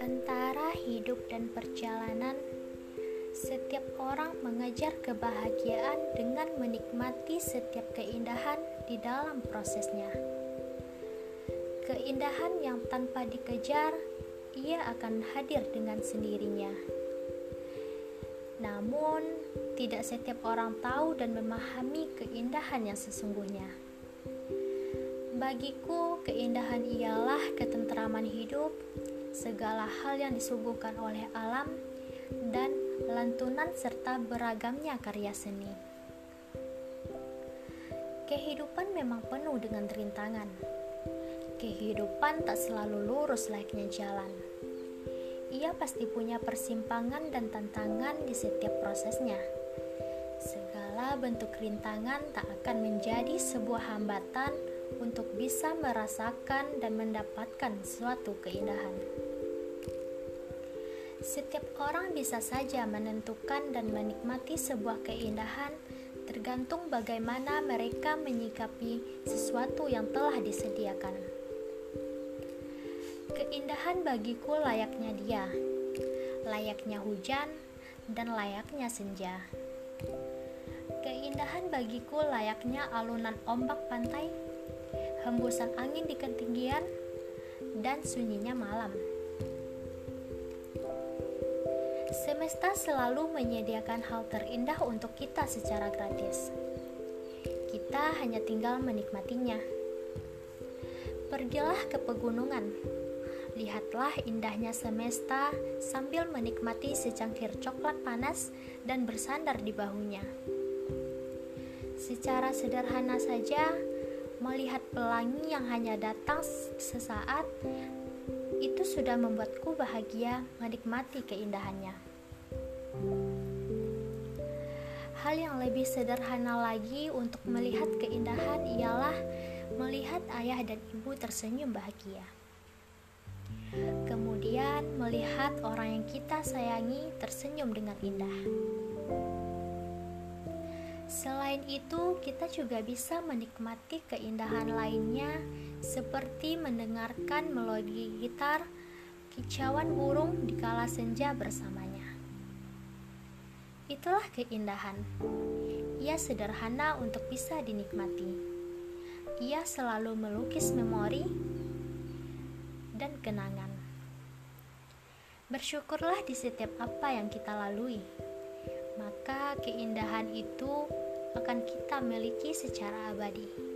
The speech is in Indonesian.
Antara hidup dan perjalanan, setiap orang mengejar kebahagiaan dengan menikmati setiap keindahan di dalam prosesnya. Keindahan yang tanpa dikejar, ia akan hadir dengan sendirinya. Namun, tidak setiap orang tahu dan memahami keindahan yang sesungguhnya. Bagiku, keindahan ialah ketentraman hidup segala hal yang disuguhkan oleh alam, dan lantunan serta beragamnya karya seni. Kehidupan memang penuh dengan rintangan. Kehidupan tak selalu lurus layaknya jalan. Ia pasti punya persimpangan dan tantangan di setiap prosesnya. Segala bentuk rintangan tak akan menjadi sebuah hambatan untuk bisa merasakan dan mendapatkan suatu keindahan. Setiap orang bisa saja menentukan dan menikmati sebuah keindahan, tergantung bagaimana mereka menyikapi sesuatu yang telah disediakan. Keindahan bagiku layaknya dia, layaknya hujan, dan layaknya senja. Keindahan bagiku layaknya alunan ombak pantai hembusan angin di ketinggian, dan sunyinya malam. Semesta selalu menyediakan hal terindah untuk kita secara gratis. Kita hanya tinggal menikmatinya. Pergilah ke pegunungan. Lihatlah indahnya semesta sambil menikmati secangkir coklat panas dan bersandar di bahunya. Secara sederhana saja, Melihat pelangi yang hanya datang sesaat, itu sudah membuatku bahagia menikmati keindahannya. Hal yang lebih sederhana lagi untuk melihat keindahan ialah melihat ayah dan ibu tersenyum bahagia. Kemudian melihat orang yang kita sayangi tersenyum dengan indah. Selain itu, kita juga bisa menikmati keindahan lainnya seperti mendengarkan melodi gitar, kicauan burung di kala senja bersamanya. Itulah keindahan. Ia sederhana untuk bisa dinikmati. Ia selalu melukis memori dan kenangan. Bersyukurlah di setiap apa yang kita lalui, maka keindahan itu akan kita miliki secara abadi.